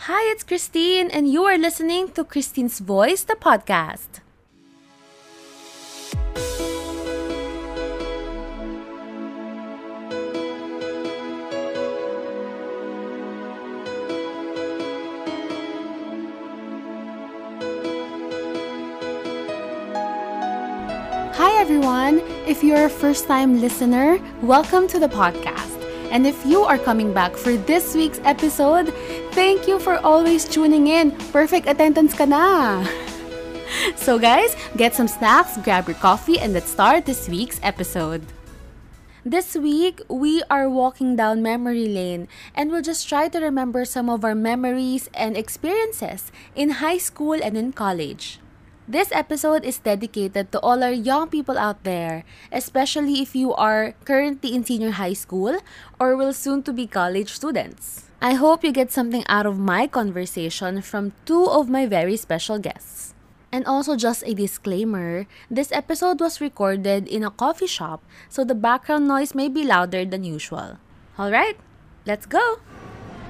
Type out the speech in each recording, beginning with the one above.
Hi, it's Christine, and you are listening to Christine's Voice, the podcast. Hi, everyone. If you're a first time listener, welcome to the podcast. And if you are coming back for this week's episode, thank you for always tuning in. Perfect attendance ka na. So, guys, get some snacks, grab your coffee, and let's start this week's episode. This week, we are walking down memory lane and we'll just try to remember some of our memories and experiences in high school and in college. This episode is dedicated to all our young people out there, especially if you are currently in senior high school or will soon to be college students. I hope you get something out of my conversation from two of my very special guests. And also, just a disclaimer this episode was recorded in a coffee shop, so the background noise may be louder than usual. Alright, let's go!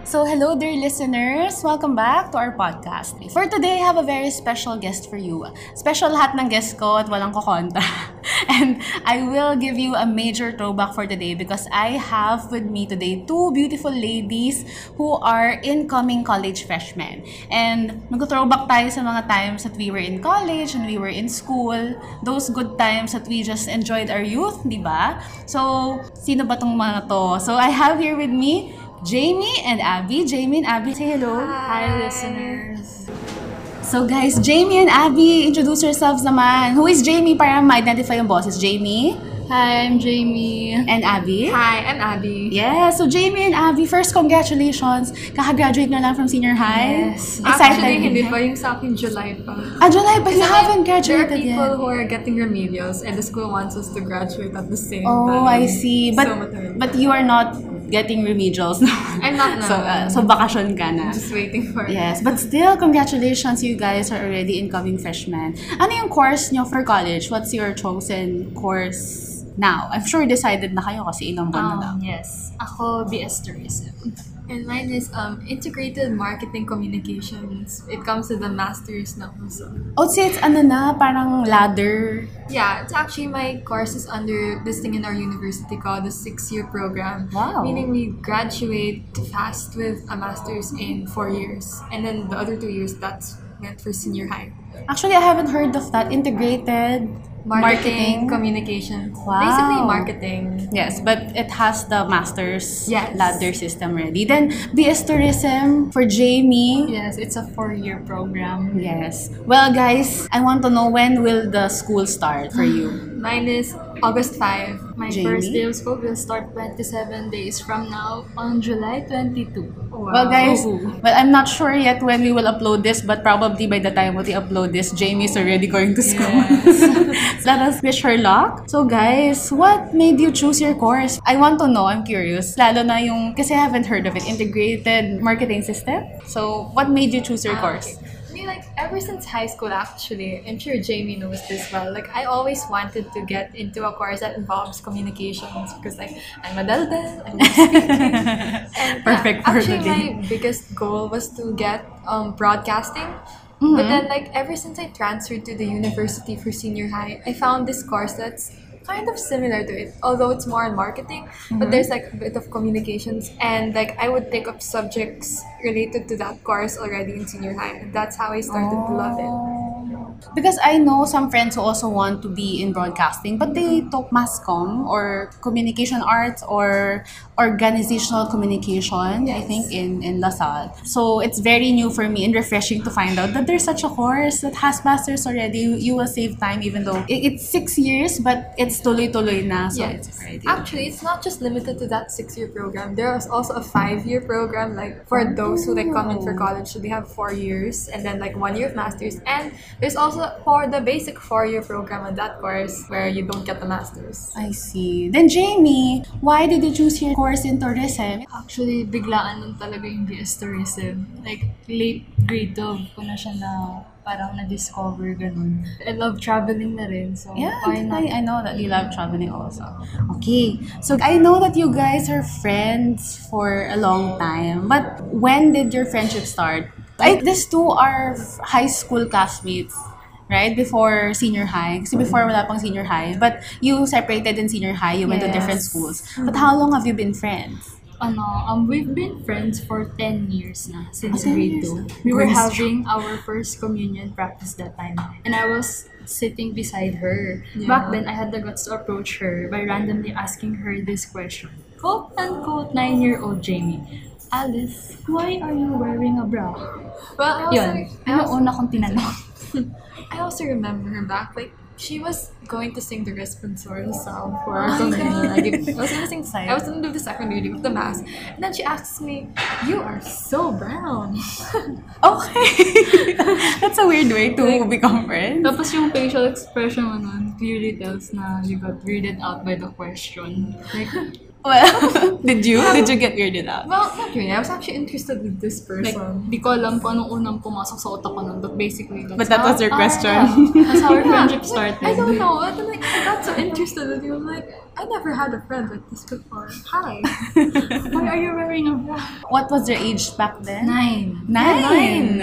So, hello, dear listeners. Welcome back to our podcast. For today, I have a very special guest for you. Special lahat ng guest ko at walang kukonta. and I will give you a major throwback for today because I have with me today two beautiful ladies who are incoming college freshmen. And mag-throwback tayo sa mga times that we were in college and we were in school. Those good times that we just enjoyed our youth, di ba? So, sino ba tong mga to? So, I have here with me Jamie and Abby. Jamie and Abby, say hello. Hi, listeners. So guys, Jamie and Abby, introduce yourselves naman. Who is Jamie para ma-identify yung bosses? Jamie Hi, I'm Jamie. and Abby. Hi, I'm Abby. Yeah, so Jamie and Abby, first congratulations. Kaka-graduate na lang from senior high. Yes. Excited. Actually, hindi pa. Yung sa akin, July pa. Ah, July, but you haven't There are graduated people yet. who are getting remedials and the school wants us to graduate at the same Oh, time. I see. But so, but you are not getting remedials. I'm not so, uh, now. so bakasyon ka na. I'm just waiting for Yes, but still, congratulations, you guys are already incoming freshmen. Ano yung course nyo for college? What's your chosen course now? I'm sure decided na kayo kasi ilang buwan na lang. Um, yes. Ako, BS Tourism. And mine is um, Integrated Marketing Communications. It comes with a master's na also. Oh, so it's ano na, parang ladder. Yeah, it's actually my course is under this thing in our university called the six-year program. Wow. Meaning we graduate fast with a master's in four years, and then the other two years that's meant for senior high. Actually, I haven't heard of that. Integrated Marketing, communication, Wow. basically marketing. Yes, but it has the master's Yes. ladder system ready. Then, BS Tourism for Jamie. Yes, it's a four-year program. Yes. Well, guys, I want to know when will the school start for you? Mine is August 5. My Jamie? first day of school will start 27 days from now on July 22. Well, guys, well, I'm not sure yet when we will upload this, but probably by the time we upload this, Jamie's already going to school. so let us wish her luck. So, guys, what made you choose your course? I want to know. I'm curious. Lalo na yung, kasi I haven't heard of it, integrated marketing system. So, what made you choose your Ah, course? okay. Like ever since high school, actually, I'm sure Jamie knows this well. Like, I always wanted to get into a course that involves communications because, like, I'm a daldal, I'm speaking. And, Perfect yeah, for actually, my biggest goal was to get um, broadcasting. Mm-hmm. But then, like, ever since I transferred to the university for senior high, I found this course that's kind of similar to it, although it's more on marketing. Mm-hmm. But there's like a bit of communications, and like I would take up subjects related to that course already in senior high, and that's how I started to love it. Oh. Because I know some friends who also want to be in broadcasting, but they took mass comm or communication arts or organizational communication, I think, in, in LaSalle. So it's very new for me and refreshing to find out that there's such a course that has masters already. You will save time even though it- it's six years, but it's tuloy-tuloy na. So Yes. it's already. Actually, it's not just limited to that six-year program. There is also a five-year program, like for those who like come in for college, so they have four years, and then like one year of masters. And there's also for the basic four-year program on that course where you don't get the masters. I see. Then Jamie, why did you choose your course in tourism? Actually, biglaan lang talaga yung BS Tourism. Like, late grade 12 ko na siya na parang na-discover ganun. I love traveling na rin, so Yeah, why not? I, I know that you love traveling also. Okay, so I know that you guys are friends for a long time. But when did your friendship start? I, these two are high school classmates, right? Before senior high. Kasi before wala pang senior high. But you separated in senior high. You went to Yes. different schools. But how long have you been friends? Ano, um, we've been friends for 10 years na, since Ah, 10 grade years 2. na. We were having our first communion practice that time. And I was sitting beside her. Yeah. Back then, I had the guts to approach her by randomly asking her this question. Quote unquote, 9-year-old Jamie. Alice, why are you wearing a bra? Well, I also, Yun. I Ano also, una kong tinanong? I also remember her back. Like she was going to sing the responsorial psalm for Oh our. God. Like, I was gonna sing. I was gonna do the second reading of the mass, and then she asks me, "You are so brown." Okay. Oh, that's a weird way to become friends. Tapos yung facial expression mo nun clearly tells na you got weirded out by the question. Like, Well, did you? Did you get weirded out? Well, not really. I was actually interested with this like, person. di ko alam kung anong unang pumasok sa utak ko nun, but basically, that's But that how, was your Ah, question. that's how our friendship started. I don't know. And then, like, I got so interested in you. I'm like, I never had a friend like this before. Hi. Why are you wearing a bra? What was your age back then? Nine. Nine.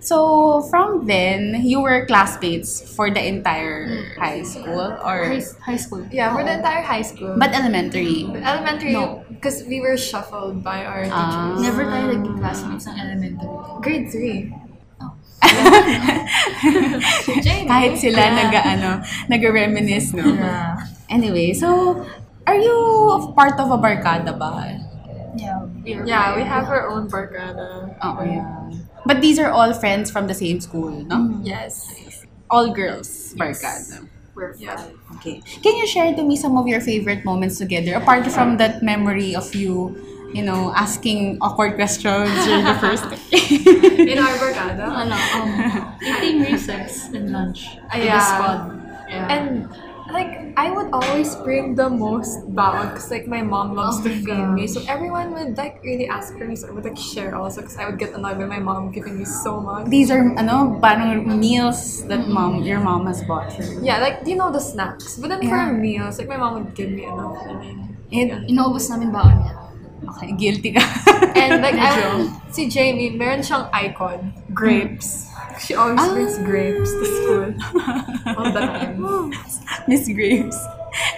So from then, you were classmates for the entire high school or High, high school. Yeah, for the entire high school. but elementary. elementary, No. because we were shuffled by our teachers. Ah. Never tayo naging classmates ng elementary. Grade three. Kahit sila Yeah. nag ano, nag-reminisce, no? Yeah. Anyway, so are you part of a barkada ba? Yeah. we're Yeah, we have our own barkada. Oh, yeah. But these are all friends from the same school, no? Yes. All girls barkada. We're Yeah. Okay. Can you share to me some of your favorite moments together apart from that memory of you, you know, asking awkward questions during the first day? In our barkada. ano, um, eating recess and lunch. With the yeah. squad. Yeah. And like I would always bring the most baon because like my mom loves Oh to feed me, so everyone would like really ask for me. So I would like share also because I would get annoyed by my mom giving me so much. These are ano, parang meals that mm-hmm. mom, your mom has bought for you. Yeah, like you know the snacks, but then Yeah. for meals, like my mom would give me enough. I mean, eh, And, Inuubos namin baon niya. Okay, guilty ka. and like I si Jamie, meron siyang icon, grapes. She always Ah. brings grapes to school all the time. Miss Graves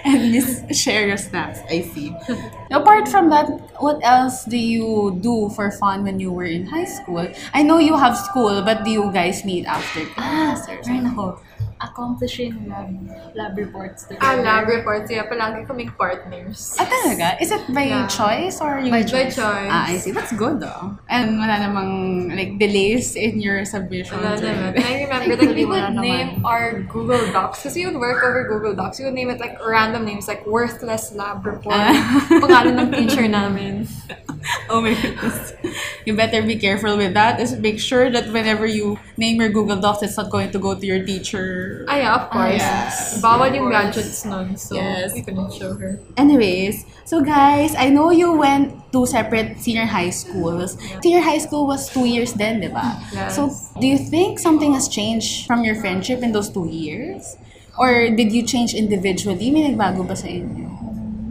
and Miss Share Your Snacks. I see. Apart from that, what else do you do for fun when you were in high school? I know you have school, but do you guys meet after Ah, class or meron something? Accomplishing lab, lab reports together. Ah, lab reports, yeah, palagi kaming partners. Ah, talaga? Is it by Yeah. choice or you By choice. Ah, I see. That's good though. And wala namang like delays in your submissions. Wala naman. I remember that we would naman. name our Google Docs kasi we would work over Google Docs. We would name it like random names like worthless lab report. Ah. Pangalan ng teacher namin. Oh my goodness. You better be careful with that. Is make sure that whenever you name your Google Docs, it's not going to go to your teacher. Ah, yeah, of course. yes. Bawal yung Of course. gadgets nun, so Yes. we couldn't show her. Anyways, so guys, I know you went to separate senior high schools. Senior high school was two years then, di ba? Yes. So, do you think something has changed from your friendship in those two years? Or did you change individually? May nagbago ba sa inyo?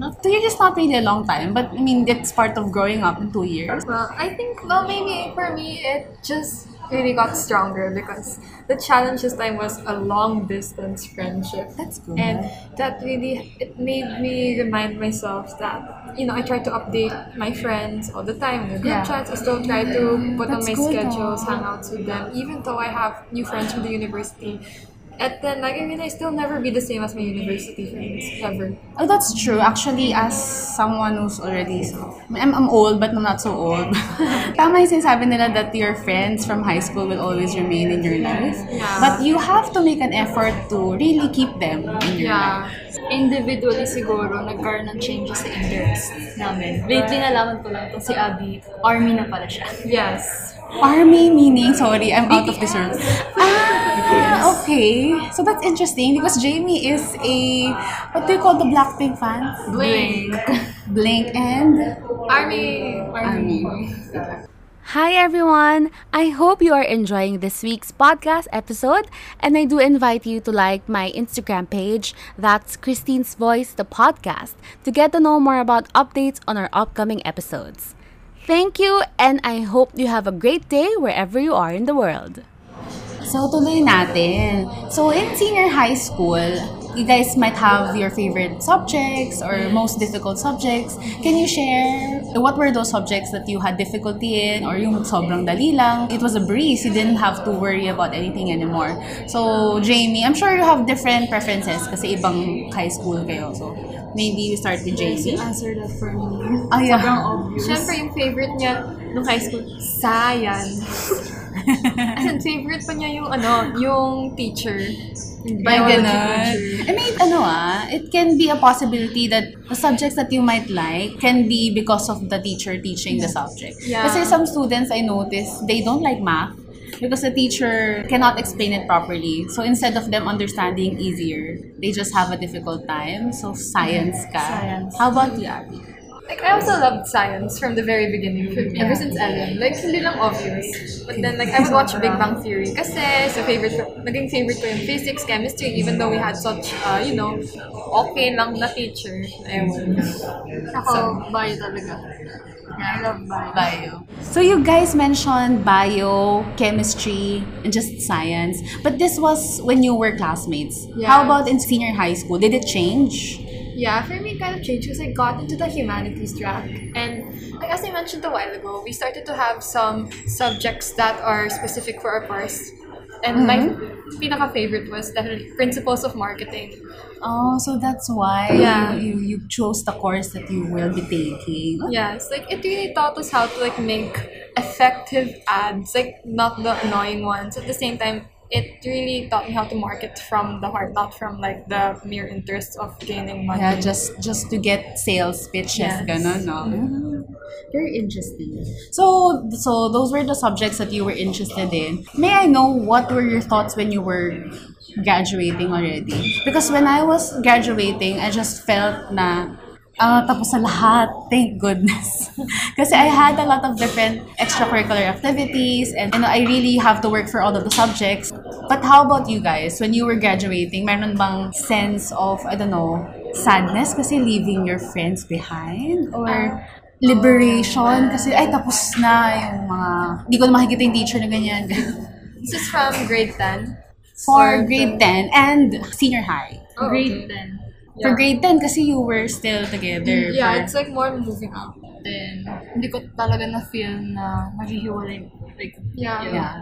Not, two years is not really a long time, but I mean, it's part of growing up in two years. Well, I think, well, maybe for me, it just really got stronger because the challenge this time was a long distance friendship. That's good. And that really, it made me remind myself that, you know, I try to update my friends all the time. The group Yeah. chats, I still try to put on my schedules, though. hangouts with them, even though I have new friends from the university. And then, like, I realized they'll never be the same as my university friends, ever. Oh, that's true. Actually, as someone who's already, I'm, I'm old, but I'm not so old. Tama yung sinasabi nila that your friends from high school will always remain in your life. Yeah. But you have to make an effort to really keep them in your life. Individually siguro, nagkaroon ng changes sa interests namin. Lately, nalaman ko lang itong si Abby, army na pala siya. Yes. Army meaning, sorry, I'm out of this room. Ah, okay. So that's interesting because Jamie is a, what do you call the Blackpink fans? Blink. Blink and Army. Army. Hi everyone! I hope you are enjoying this week's podcast episode, and I do invite you to like my Instagram page, that's Christine's Voice, the podcast, to get to know more about updates on our upcoming episodes. Thank you, and I hope you have a great day wherever you are in the world. So, tuloy natin. So, in senior high school, you guys might have your favorite subjects or most difficult subjects. Can you share what were those subjects that you had difficulty in or yung sobrang dali lang? It was a breeze. You didn't have to worry about anything anymore. So, Jamie, I'm sure you have different preferences kasi ibang high school kayo. So, maybe we start with Jamie. answer that for me. Ah, yeah. Sobrang obvious. Siyempre, yung favorite niya nung high school, science. In, favorite pa niya yung ano, yung teacher. Biology ganun. I mean, ano ah, it can be a possibility that the subjects that you might like can be because of the teacher teaching the subject. Yeah. Kasi some students I notice, they don't like math because the teacher cannot explain it properly. So instead of them understanding easier, they just have a difficult time. So science ka. Science. How about you, Abby? Like, I also loved science from the very beginning, from, ever since Ellen. Like, hindi lang obvious. But then, like, I would watch Big Bang Theory kasi sa favorite ko, naging favorite ko yung physics, chemistry, even though we had such, uh, you know, okay lang na teacher. Ewan. Ako, bio talaga. I love bio. Bio. So you guys mentioned bio, chemistry, and just science. But this was when you were classmates. Yeah. How about in senior high school? Did it change? Yeah, for me, it kind of changed because I got into the humanities track. And like, as I mentioned a while ago, we started to have some subjects that are specific for our course. And my mm-hmm. pinaka-favorite was definitely Principles of Marketing. Oh, so that's why Yeah. you, you, you chose the course that you will be taking. Yes, like it really taught us how to like make effective ads, like not the annoying ones. At the same time, it really taught me how to market from the heart, not from like the mere interest of gaining money. Yeah, just just to get sales pitches, Yes. ganon, no? Mm-hmm. Very interesting. So, so those were the subjects that you were interested in. May I know what were your thoughts when you were graduating already? Because when I was graduating, I just felt na ah, tapos na lahat. Thank goodness. Kasi I had a lot of different extracurricular activities and you know, I really have to work for all of the subjects. But how about you guys? When you were graduating, meron bang sense of, I don't know, sadness kasi leaving your friends behind? Or liberation kasi, ay, tapos na yung mga, hindi ko na makikita yung teacher na ganyan. This is from grade 10. For Or grade the- 10 and senior high. Oh, Grade okay. 10. For Yeah. grade 10 kasi you were still together. Yeah, for- it's like more moving up. Then, hindi ko talaga na-feel na maghihiwalay. Like, Yeah. yeah.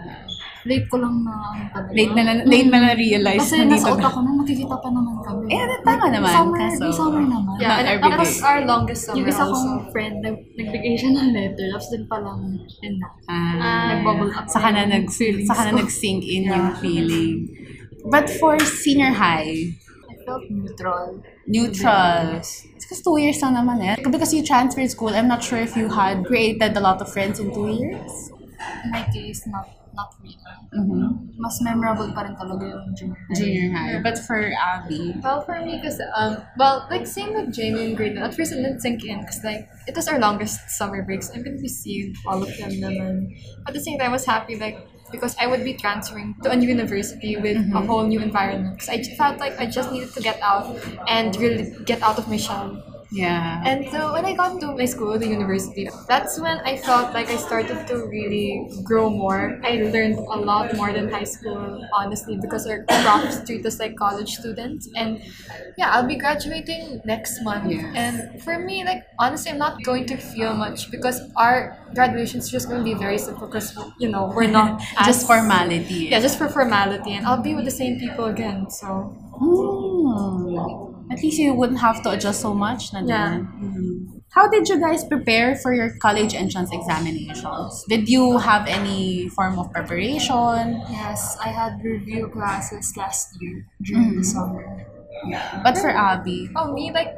late ko lang na ano talaga. Late na, na- late na na-realize Kasi na nasa utak ko na makikita pa naman kami. Eh, tama naman. Summer, Kaso, may summer naman. Yeah, and every that was day. our longest summer Yung isa also. kong friend, nag, nagbigay siya ng letter, tapos din palang, yun na. Ah, Nag-bubble up Saka na, nag-sink in Yeah. yung feeling. But for senior high, felt neutral. neutral. Because two years lang naman eh. Because you transferred school, I'm not sure if you had created a lot of friends in two years. In my case, not not really. Mm-hmm. Mas memorable pa rin talaga yung junior high. Junior high. But for Abby, Well, for me, because, um, well, like, same with Jamie and grade 1. At first, it didn't sink in, because, like, it was our longest summer breaks. I'm gonna be seeing all of them naman. At the same time, I was happy, like, because I would be transferring to a new university with a mm-hmm. whole new environment. Because I felt like I just needed to get out and really get out of my shell. Yeah. And so when I got to my school, the university, that's when I felt like I started to really grow more. I learned a lot more than high school, honestly, because our profs treat us like college students. And yeah, I'll be graduating next month. Yes. And for me, like honestly, I'm not going to feel much because our graduation is just going to be very simple because you know we're not just formality. Yeah, just for formality, and I'll be with the same people again. So Hmm. At least you wouldn't have to adjust so much. Na Yeah. Mhm. How did you guys prepare for your college entrance examinations? Did you have any form of preparation? Yes, I had review classes last year during the summer. But for Abby, oh me like.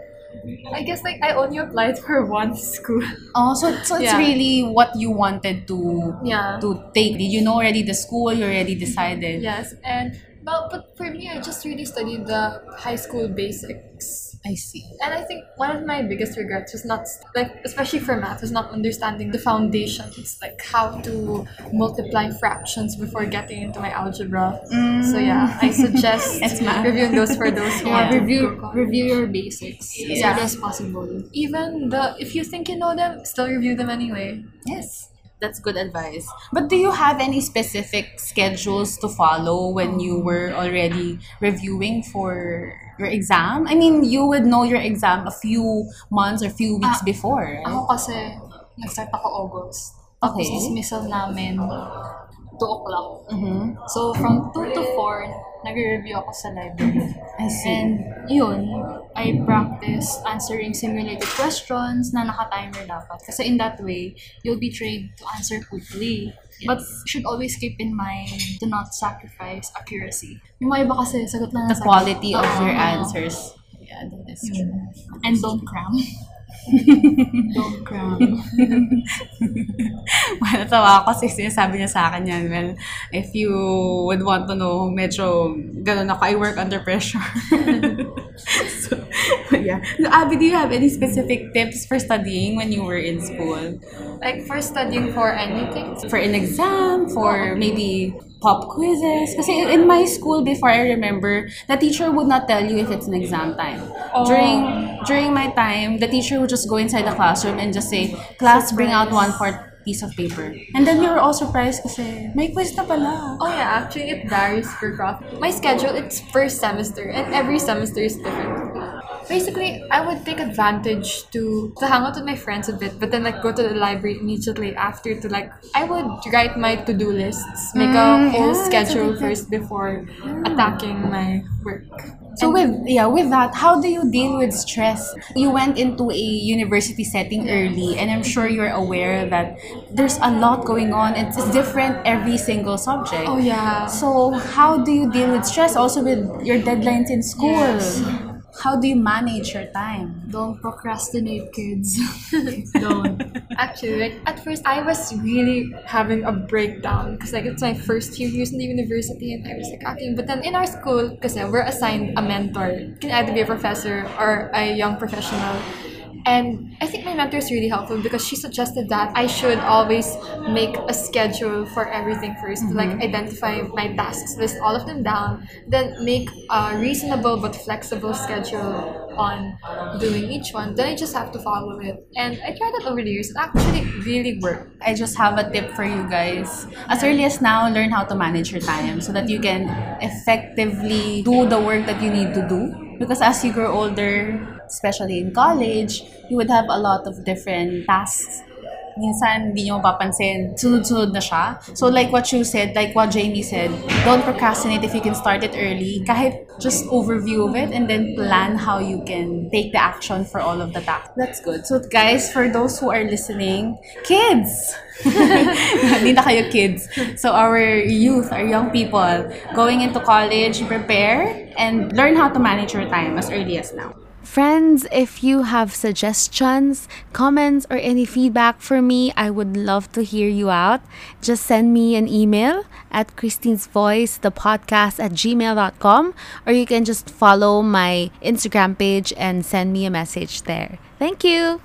I guess like I only applied for one school. oh, so so it's Yeah. really what you wanted to Yeah. to take. Did you know already the school? You already decided. Yes, and Well, but for me, I just really studied the high school basics. I see. And I think one of my biggest regrets was not like especially for math was not understanding the foundations, like how to multiply fractions before getting into my algebra. So mm. yeah, I suggest It's math. reviewing those for those who Yeah, review review your basics as Yeah. as possible. Even the if you think you know them, still review them anyway. Yes. That's good advice. But do you have any specific schedules to follow when you were already reviewing for your exam? I mean, you would know your exam a few months or few weeks Ah, before, right? Ako kasi, nag-start ako August. Tapos Okay. dismissal namin 2 o'clock. Mhm. So, from 2 to 4, nagre-review ako sa library. I see. And yun, I practice answering simulated questions na naka-timer dapat. Kasi in that way, you'll be trained to answer quickly. But you should always keep in mind to not sacrifice accuracy. Yung mga iba kasi, sagot lang na the sagot. quality of Oo, your answers. Yeah, that is true. And don't cram. don't cram. well, natawa ako kasi sinasabi niya sa akin yan. Well, if you would want to know, medyo ganun ako. I work under pressure. so, yeah. Abby, do you have any specific tips for studying when you were in school? Like for studying for anything. For an exam, for maybe pop quizzes. Kasi in my school before, I remember, the teacher would not tell you if it's an exam time. Oh. During during my time, the teacher would just go inside the classroom and just say, class, bring out one fourth piece of paper. And then we were all surprised kasi may quiz na pala. Oh yeah, actually it varies per class. My schedule it's first semester and every semester is different. Basically, I would take advantage to to hang out with my friends a bit, but then like go to the library immediately after to like I would write my to-do lists, make a Mm, whole yeah, that's a schedule good first before attacking my work. So with yeah, with that, how do you deal with stress? You went into a university setting early, and I'm sure you're aware that there's a lot going on. It's, it's different every single subject. Oh yeah. So how do you deal with stress? Also with your deadlines in school. Yes. How do you manage your time? Don't procrastinate, kids. Don't. Actually, like at first, I was really having a breakdown because like it's my first few years in the university, and I was like acting. But then in our school, because we're assigned a mentor, it can either be a professor or a young professional. And I think my mentor is really helpful because she suggested that I should always make a schedule for everything 1st like mm-hmm. identify my tasks, list all of them down, then make a reasonable but flexible schedule on doing each one. Then I just have to follow it. And I tried it over the years. It actually really worked. I just have a tip for you guys. As early as now, learn how to manage your time so that you can effectively do the work that you need to do. Because as you grow older, especially in college, you would have a lot of different tasks. Minsan, hindi nyo mapapansin. Sunod-sunod na siya. So, like what you said, like what Jamie said, don't procrastinate if you can start it early. Kahit just overview of it and then plan how you can take the action for all of the tasks. That's good. So, guys, for those who are listening, kids! Hindi na kayo kids. So, our youth, our young people, going into college, prepare and learn how to manage your time as early as now. Friends, if you have suggestions, comments, or any feedback for me, I would love to hear you out. Just send me an email at Christine's Voice, the podcast at gmail.com, or you can just follow my Instagram page and send me a message there. Thank you!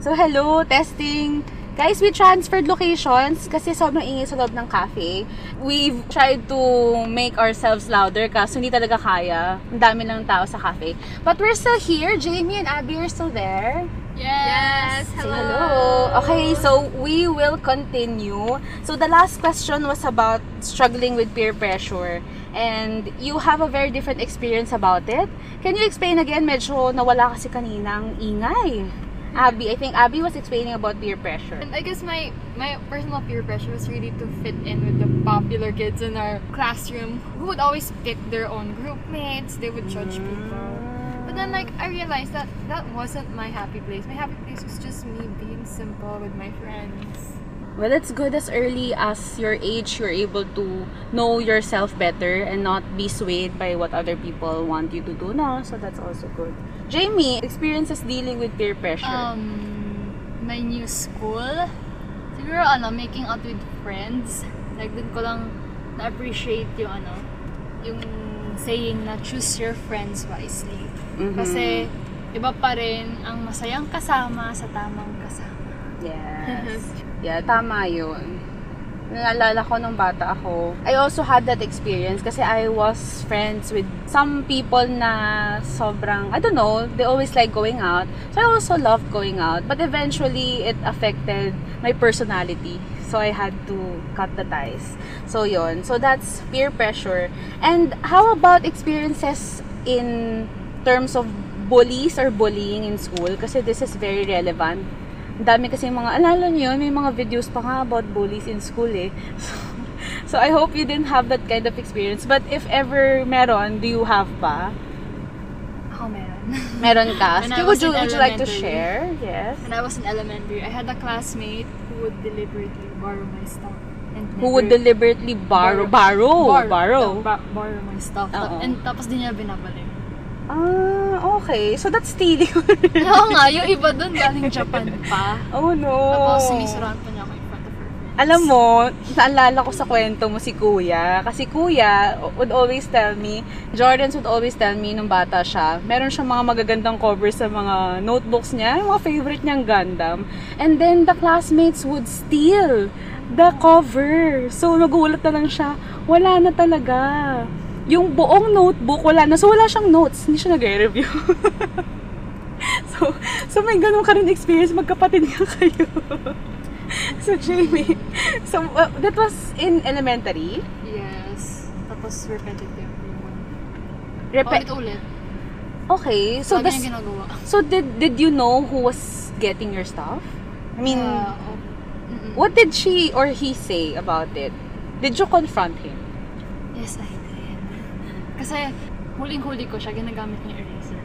So, hello, testing. Guys, we transferred locations kasi sobrang ingay sa loob ng cafe. We've tried to make ourselves louder kaso hindi talaga kaya. Ang dami ng tao sa cafe. But we're still here. Jamie and Abby are still there. Yes. Say hello. Okay, so we will continue. So the last question was about struggling with peer pressure. And you have a very different experience about it. Can you explain again? Medyo nawala kasi kaninang ingay. Abby, I think Abby was explaining about peer pressure. And I guess my my personal peer pressure was really to fit in with the popular kids in our classroom who would always pick their own group mates. They would judge people. But then, like, I realized that that wasn't my happy place. My happy place was just me being simple with my friends. Well, it's good as early as your age, you're able to know yourself better and not be swayed by what other people want you to do. No, so that's also good. Jamie, experiences dealing with peer pressure. Um, my new school, siguro ano, making out with friends. Like, dun ko lang na-appreciate yung ano, yung saying na choose your friends wisely. Mhm. Kasi iba pa rin ang masayang kasama sa tamang kasama. Yes. yeah, tama yun. Naalala ko nung bata ako, I also had that experience kasi I was friends with some people na sobrang, I don't know, they always like going out. So I also loved going out. But eventually, it affected my personality. So I had to cut the ties. So yon So that's peer pressure. And how about experiences in terms of bullies or bullying in school? Kasi this is very relevant dami kasi mga, alala nyo yun, may mga videos pa nga about bullies in school eh. So, so I hope you didn't have that kind of experience. But if ever meron, do you have pa? Ako meron. Meron ka? Sige, would you, would you like to share? Yes. When I was in elementary, I had a classmate who would deliberately borrow my stuff. And Who would deliberately borrow, borrow, borrow. no, ba- borrow my stuff. Oo. And tapos di niya binabalik. Ah, okay. So that's stealing. Oo nga, yung iba dun galing Japan pa. oh no. Tapos sinisiraan pa niya ako in front of her friends. Alam mo, naalala ko sa kwento mo si Kuya. Kasi Kuya would always tell me, Jordans would always tell me nung bata siya, meron siyang mga magagandang covers sa mga notebooks niya, yung mga favorite niyang Gundam. And then the classmates would steal the cover. So nagulat na lang siya, wala na talaga. Yung buong notebook, wala na. So wala siyang notes. Hindi siya nag-review. so, so may ganun ka rin experience, magkapatid nga kayo. so, Jamie, so uh, that was in elementary. Yes. Tapos repetitive Repe- Ulit-ulit. okay, so Lagi niya ginagawa. so did did you know who was getting your stuff? I mean, Ah, oh. What did she or he say about it? Did you confront him? Yes, I. Kasi huling-huli ko siya, ginagamit niya eraser.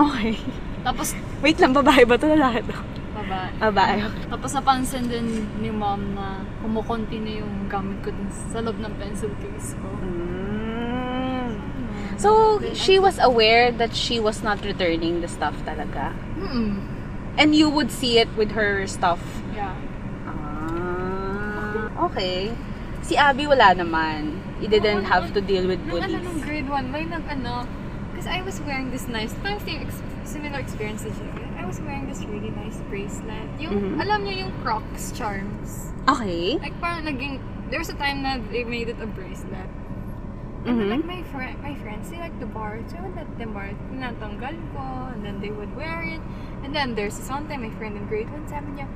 Okay. Tapos, Wait lang, babae ba ito lalaki to? baba. Babae. Tapos napansin din ni mom na kumukontinue yung gamit ko dun sa loob ng pencil case ko. Mm. So, she was aware that she was not returning the stuff talaga. Mm-mm. And you would see it with her stuff. Yeah. Ah, okay. Si Abby wala naman. You didn't have to deal with Nung ano, bullies. nung 1, may nag ano, because I was wearing this nice, parang same ex- similar experience to Jimmy. I was wearing this really nice bracelet. Yung, Mhm. alam niyo yung Crocs charms. Okay. Like parang naging, there was a time na they made it a bracelet. And then, Mhm. like my friend, my friends, they like to borrow it. So I would let them borrow it. Tinatanggal ko, and then they would wear it. And then there's this one time, my friend in grade 1, sabi niya,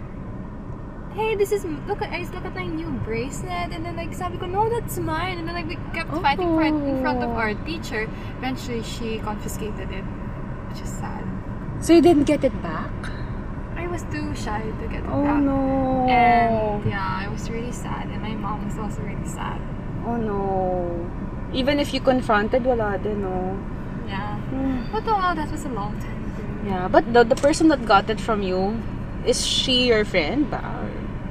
Hey, this is, look at, I look at my new bracelet. And then like, sabi ko, no, that's mine. And then like, we kept fighting for it in front of Oh. our teacher. Eventually, she confiscated it, which is sad. So you didn't get it back? I was too shy to get it Oh back. no. And yeah, I was really sad. And my mom was also really sad. Oh no. Even if you confronted, wala din, no? Yeah. Hmm. But oh, that was a long time ago. Yeah, but the, the person that got it from you, is she your friend ba?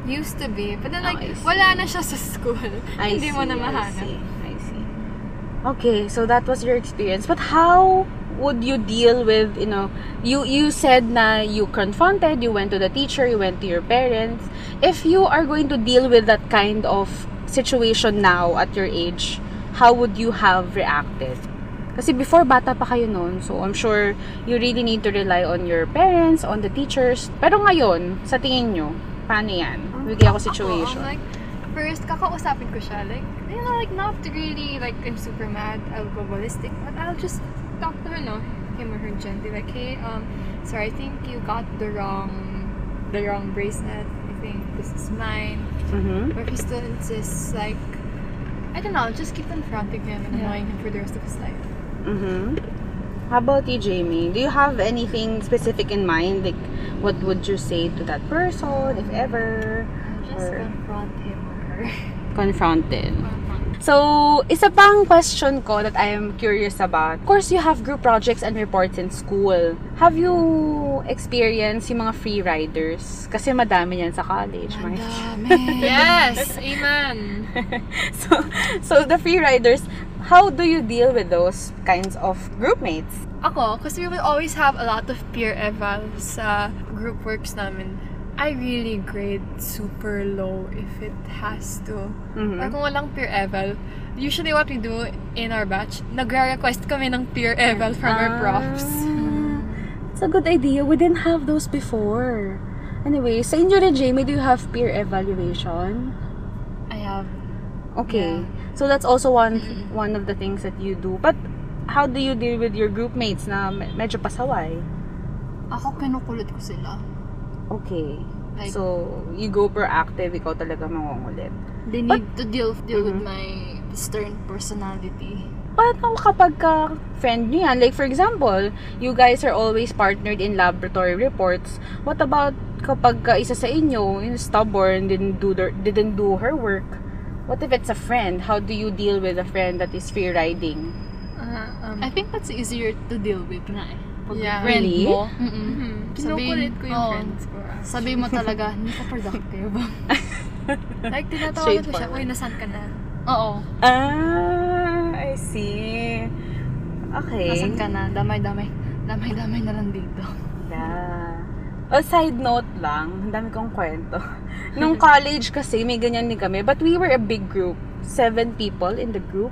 Used to be. But then Oh, like, I see. wala na siya sa school. I Hindi mo na I mahanap. see, I see. Okay, so that was your experience. But how would you deal with, you know, you you said na you confronted, you went to the teacher, you went to your parents. If you are going to deal with that kind of situation now at your age, how would you have reacted? Kasi before bata pa kayo noon, so I'm sure you really need to rely on your parents, on the teachers. Pero ngayon, sa tingin nyo, paano yan? Bigyan ako situation. Ako, like, first, kakausapin ko siya. Like, you know, like, not really, like, I'm super mad, I'll go ballistic, but I'll just talk to her, no? Him or her gently, like, hey, um, sorry, I think you got the wrong, the wrong bracelet. I think this is mine. Mhm. But if he still insists, like, I don't know, I'll just keep confronting him and Yeah. annoying him for the rest of his life. Mm-hmm. How about you, Jamie? Do you have anything specific in mind? Like, what would you say to that person, if ever? Just Or- confront him or her. Confronted. So, isa pang question ko that I am curious about. Of course, you have group projects and reports in school. Have you experienced yung mga free riders? Kasi madami yan sa college. Mark. yes, amen. so, so the free riders, how do you deal with those kinds of group mates? Ako, kasi we will always have a lot of peer evals sa group works namin. I really grade super low if it has to. Mhm. Or kung walang peer eval, usually what we do in our batch, nagre-request kami ng peer eval from our profs. Ah, It's a good idea. We didn't have those before. Anyway, sa inyo rin, Jamie, do you have peer evaluation? I have Okay. So that's also one one of the things that you do. But how do you deal with your group mates na me- medyo pasaway? ako kinukulit ko sila. Okay. Like- so, you go proactive, ikaw talaga mangungulit. They But- need to deal deal with Mhm. my stern personality. Paano kapag ka friend nyo yan? Like, for example, you guys are always partnered in laboratory reports. What about kapag ka isa sa inyo is stubborn, didn't do, their, didn't do her work? What if it's a friend? How do you deal with a friend that is free riding? Ah, um, I think that's easier to deal with nga eh. Pag Yeah. friend Really? mo, mm mhm. Kinukulit ko yung oo. friends ko. ah. Sabi mo talaga, hindi ka productive. Like, tinatawagan ko siya, uy, nasan ka na? Oo. Ah, I see. Okay. Nasaan ka na? Damay-damay. Damay-damay na lang dito. Yeah. A side note lang, ang dami kong kwento. Nung college kasi, may ganyan din kami. But we were a big group. Seven people in the group.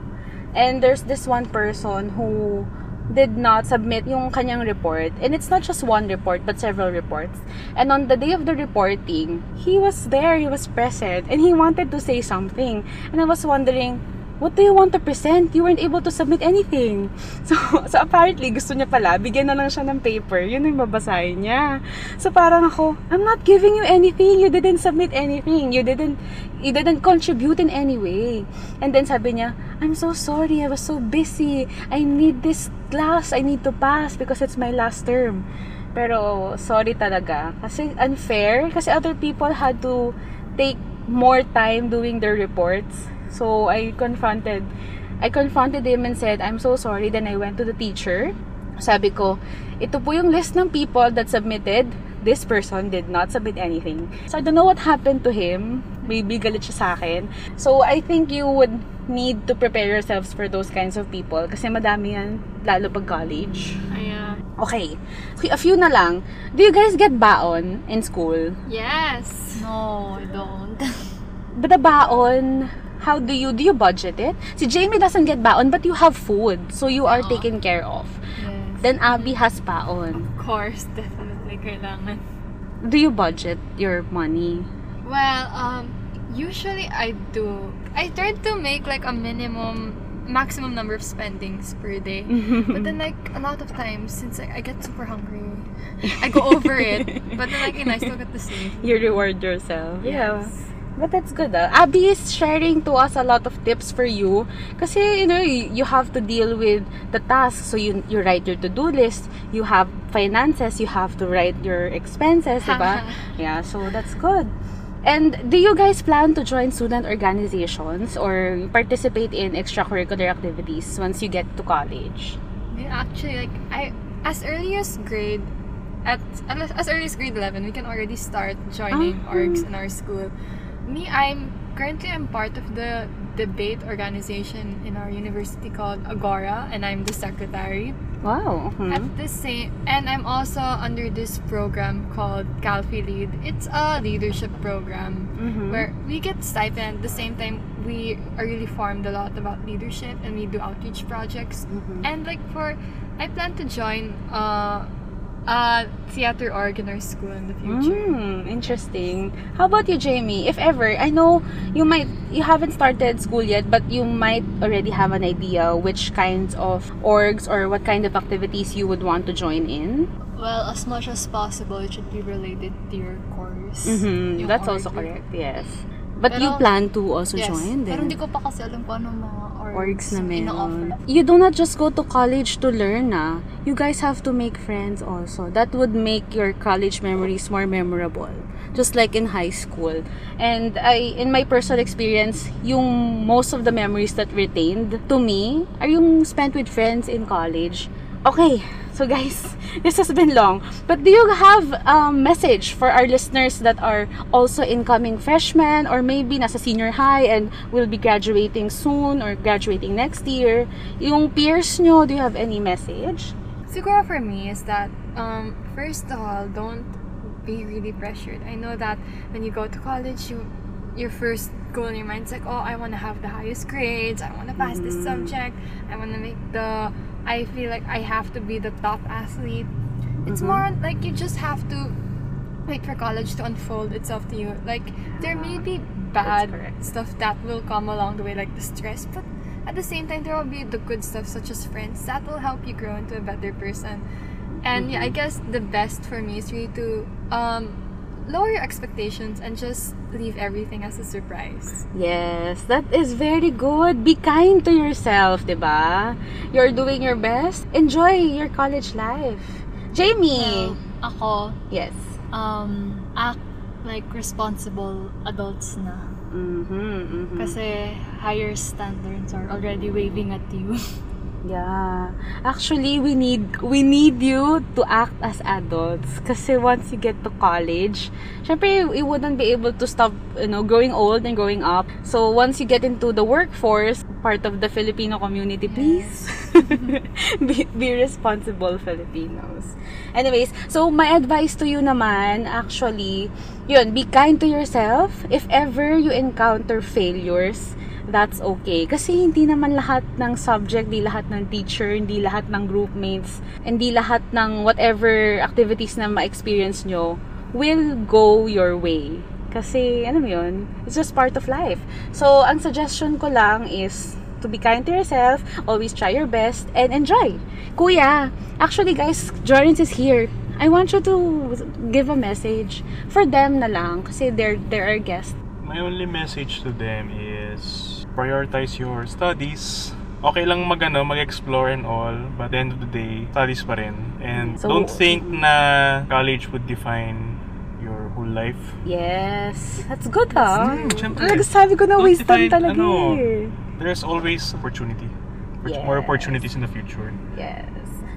And there's this one person who did not submit yung kanyang report. And it's not just one report, but several reports. And on the day of the reporting, he was there, he was present, and he wanted to say something. And I was wondering, what do you want to present? You weren't able to submit anything. So, so apparently, gusto niya pala, bigyan na lang siya ng paper. Yun yung babasahin niya. So parang ako, I'm not giving you anything. You didn't submit anything. You didn't, you didn't contribute in any way. And then sabi niya, I'm so sorry. I was so busy. I need this class. I need to pass because it's my last term. Pero sorry talaga. Kasi unfair. Kasi other people had to take more time doing their reports. So I confronted I confronted him and said, I'm so sorry. Then I went to the teacher. Sabi ko, ito po yung list ng people that submitted. This person did not submit anything. So I don't know what happened to him. Maybe galit siya sa akin. So I think you would need to prepare yourselves for those kinds of people. Kasi madami yan, lalo pag college. Ayan. Okay. Okay, a few na lang. Do you guys get baon in school? Yes! No, I don't. But the baon, how do you, do you budget it? Si Jamie doesn't get baon, but you have food. So you are Oo. taken care of. Yes. Then Abby has baon. Of course, definitely kailangan. Do you budget your money? Well, um, usually I do. I try to make like a minimum, maximum number of spendings per day. But then like a lot of times, since like, I get super hungry, I go over it. But then like, I still get to save. you reward yourself. Yeah. But that's good. Ah. Abby is sharing to us a lot of tips for you. Kasi, you know, you, you have to deal with the tasks. So, you, you write your to-do list. You have finances. You have to write your expenses, diba? yeah, so that's good. And do you guys plan to join student organizations or participate in extracurricular activities once you get to college? Yeah, actually, like I, as early as grade, at as early as grade eleven, we can already start joining Ah. orgs in our school. Me, I'm currently I'm part of the debate organization in our university called Agora, and I'm the secretary. Wow. mhm. At the same, and I'm also under this program called Calfi Lead. It's a leadership program Mhm. where we get stipend. At the same time, we are really formed a lot about leadership, and we do outreach projects. Mhm. And like for, I plan to join uh, a theater org in our school in the future. Mm, interesting. How about you, Jamie? If ever, I know you might you haven't started school yet, but you might already have an idea which kinds of orgs or what kind of activities you would want to join in. Well, as much as possible, it should be related to your course. Mm-hmm. That's also correct. Yes. But you Pero- plan to also Yes. join Pero then? hindi ko pa kasi alam kung anong mga orgs, na meron. You do not just go to college to learn, ah. You guys have to make friends also. That would make your college memories more memorable. Just like in high school. And I, in my personal experience, yung most of the memories that retained to me are yung spent with friends in college. Okay, so guys, this has been long. But do you have a message for our listeners that are also incoming freshmen or maybe nasa senior high and will be graduating soon or graduating next year? Yung peers nyo, do you have any message? Siguro for me is that um, first of all, don't be really pressured. I know that when you go to college, you your first goal in your mind is like, oh, I want to have the highest grades. I want to pass this subject. I want to make the. I feel like I have to be the top athlete. It's more like you just have to wait for college to unfold itself to you. Like there may be bad stuff that will come along the way, like the stress, but at the same time there will be the good stuff such as friends that will help you grow into a better person. And yeah, I guess the best for me is really to um, lower your expectations and just leave everything as a surprise. Yes, that is very good. Be kind to yourself, 'di ba? You're doing your best. Enjoy your college life. Jamie. Well, ako, yes. um, act like responsible adults na. Mhm. mhm. Kasi higher standards are already waving at you. Yeah. Actually, we need we need you to act as adults kasi once you get to college, syempre you wouldn't be able to stop, you know, growing old and growing up. So once you get into the workforce, part of the Filipino community, please be, be responsible Filipinos. Anyways, so my advice to you naman, actually, yun, be kind to yourself. If ever you encounter failures, that's okay. Kasi hindi naman lahat ng subject, hindi lahat ng teacher, hindi lahat ng group mates, hindi lahat ng whatever activities na ma-experience nyo will go your way. Kasi, ano mo yun, it's just part of life. So, ang suggestion ko lang is to be kind to yourself, always try your best, and enjoy. Kuya, actually guys, Jordan is here. I want you to give a message for them na lang kasi they're, they're our guest. My only message to them is prioritize your studies. Okay lang mag ano, mag-explore and all, but at the end of the day, studies pa rin. And So- don't think na college would define your whole life. Yes. That's good ah. Mm, syempre. Nagsabi ko na wisdom define, talaga ano, eh. There's always opportunity. Oppor- More Yes. opportunities in the future. Yes.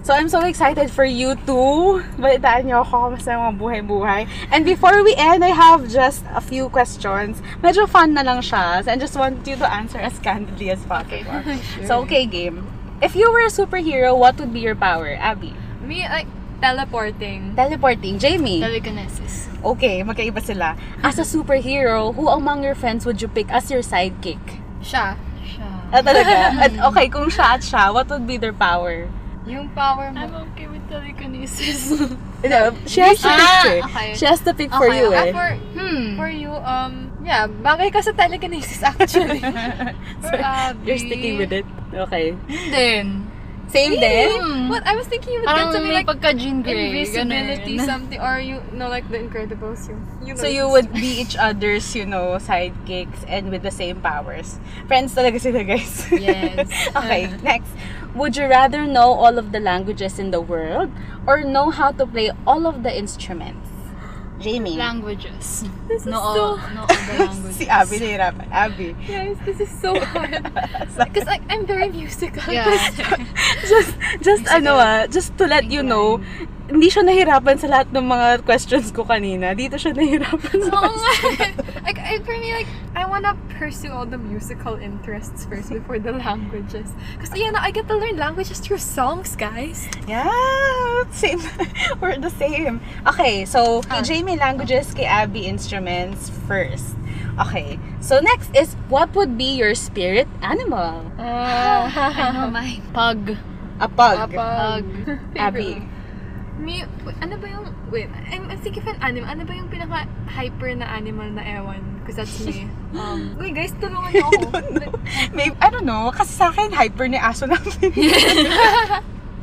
So I'm so excited for you too. Balitaan niyo ako sa mga buhay-buhay. And before we end, I have just a few questions. Medyo fun na lang siya. So I just want you to answer as candidly as possible. So okay, game. If you were a superhero, what would be your power? Abby. Me, like, teleporting. Teleporting. Jamie. Telekinesis. Okay, magkaiba sila. As a superhero, who among your friends would you pick as your sidekick? Siya. Siya. Ah, talaga? At, okay, kung siya at siya, what would be their power? Yung power mo. I'm okay with telekinesis. No, she has to Ah, pick eh. okay. She has to pick for Okay, you Ah, eh. for, hmm. for you, um, yeah, bagay ka sa telekinesis actually. So, For Abby. you're sticking with it? Okay. Then, Same din? Hmm. What? I was thinking you would parang get something may like pagka-Jean Grey. invisibility, ganun. something, or you know, like the Incredibles. You, you know So you would be each other's, you know, sidekicks and with the same powers. Friends talaga sila, guys. Yes. okay, next. Would you rather know all of the languages in the world or know how to play all of the instruments? Jamie. Languages. This is no, so- all, no other languages. si Abby nahirapan. Abby. Guys, this is so hard. Because like, I'm very musical. Yeah. just, just ano ah, just to let you know, hindi siya nahirapan sa lahat ng mga questions ko kanina. Dito siya nahirapan sa Oo nga. Like, I, for me, like, I wanna pursue all the musical interests first before the languages. Because, yeah, I get to learn languages through songs, guys. Yeah, same. We're the same. Okay, so kay. Jamie languages, kay Abby instruments first. Okay, so next is what would be your spirit animal? Uh, I know my pug. A pug. A pug. Abby. Wait, ano ba yung, wait, I'm, I'm thinking of an animal. Ano ba yung pinaka-hyper na animal na ewan? Because that's me. Um, wait guys, tulungan niyo ako. Maybe, I don't know, kasi sa akin, hyper ni aso namin.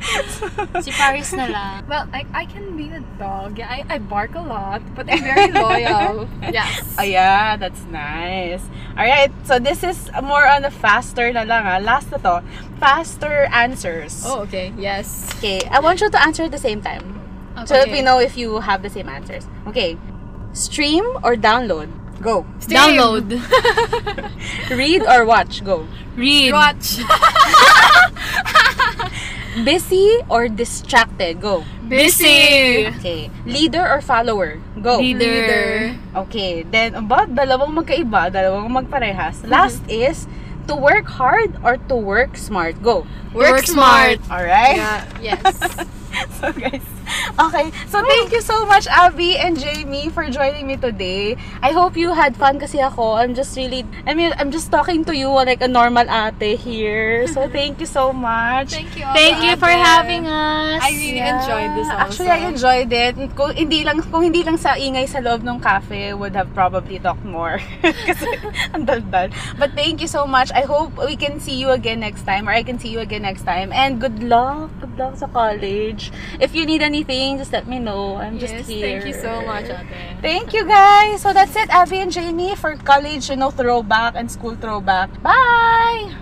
Si Paris na lang. well, I, I can be a dog. Yeah, I, I bark a lot, but I'm very loyal. yes. Oh yeah, that's nice. Alright, so this is more on the faster na lang ha. Last na to. Faster answers. Oh, okay. Yes. Okay, I want you to answer at the same time. Okay. So that we know if you have the same answers. Okay. Stream or download? Go. Download. Read or watch? Go. Read. Watch. Busy or distracted? Go. Busy. Okay. Leader or follower? Go. Leader. Okay. Then, aba, dalawang magkaiba, dalawang magparehas. Last is to work hard or to work smart? Go. Work smart. Alright? Yeah. Yes. so guys, Okay, so thank you so much, Abby and Jamie, for joining me today. I hope you had fun kasi ako. I'm just really, I mean, I'm just talking to you like a normal ate here. So thank you so much. Thank you. Thank you for Ate. having us. I really enjoyed this also. Actually, I enjoyed it. Kung hindi lang kung hindi lang sa ingay sa loob ng cafe, would have probably talked more. Kasi ang daldal. But thank you so much. I hope we can see you again next time or I can see you again next time. And good luck. Good luck sa college. If you need anything, just let me know. I'm just Yes, here. thank you so much, ate. Thank you guys. So that's it, Abby and Jamie for college, you know, throwback and school throwback. Bye!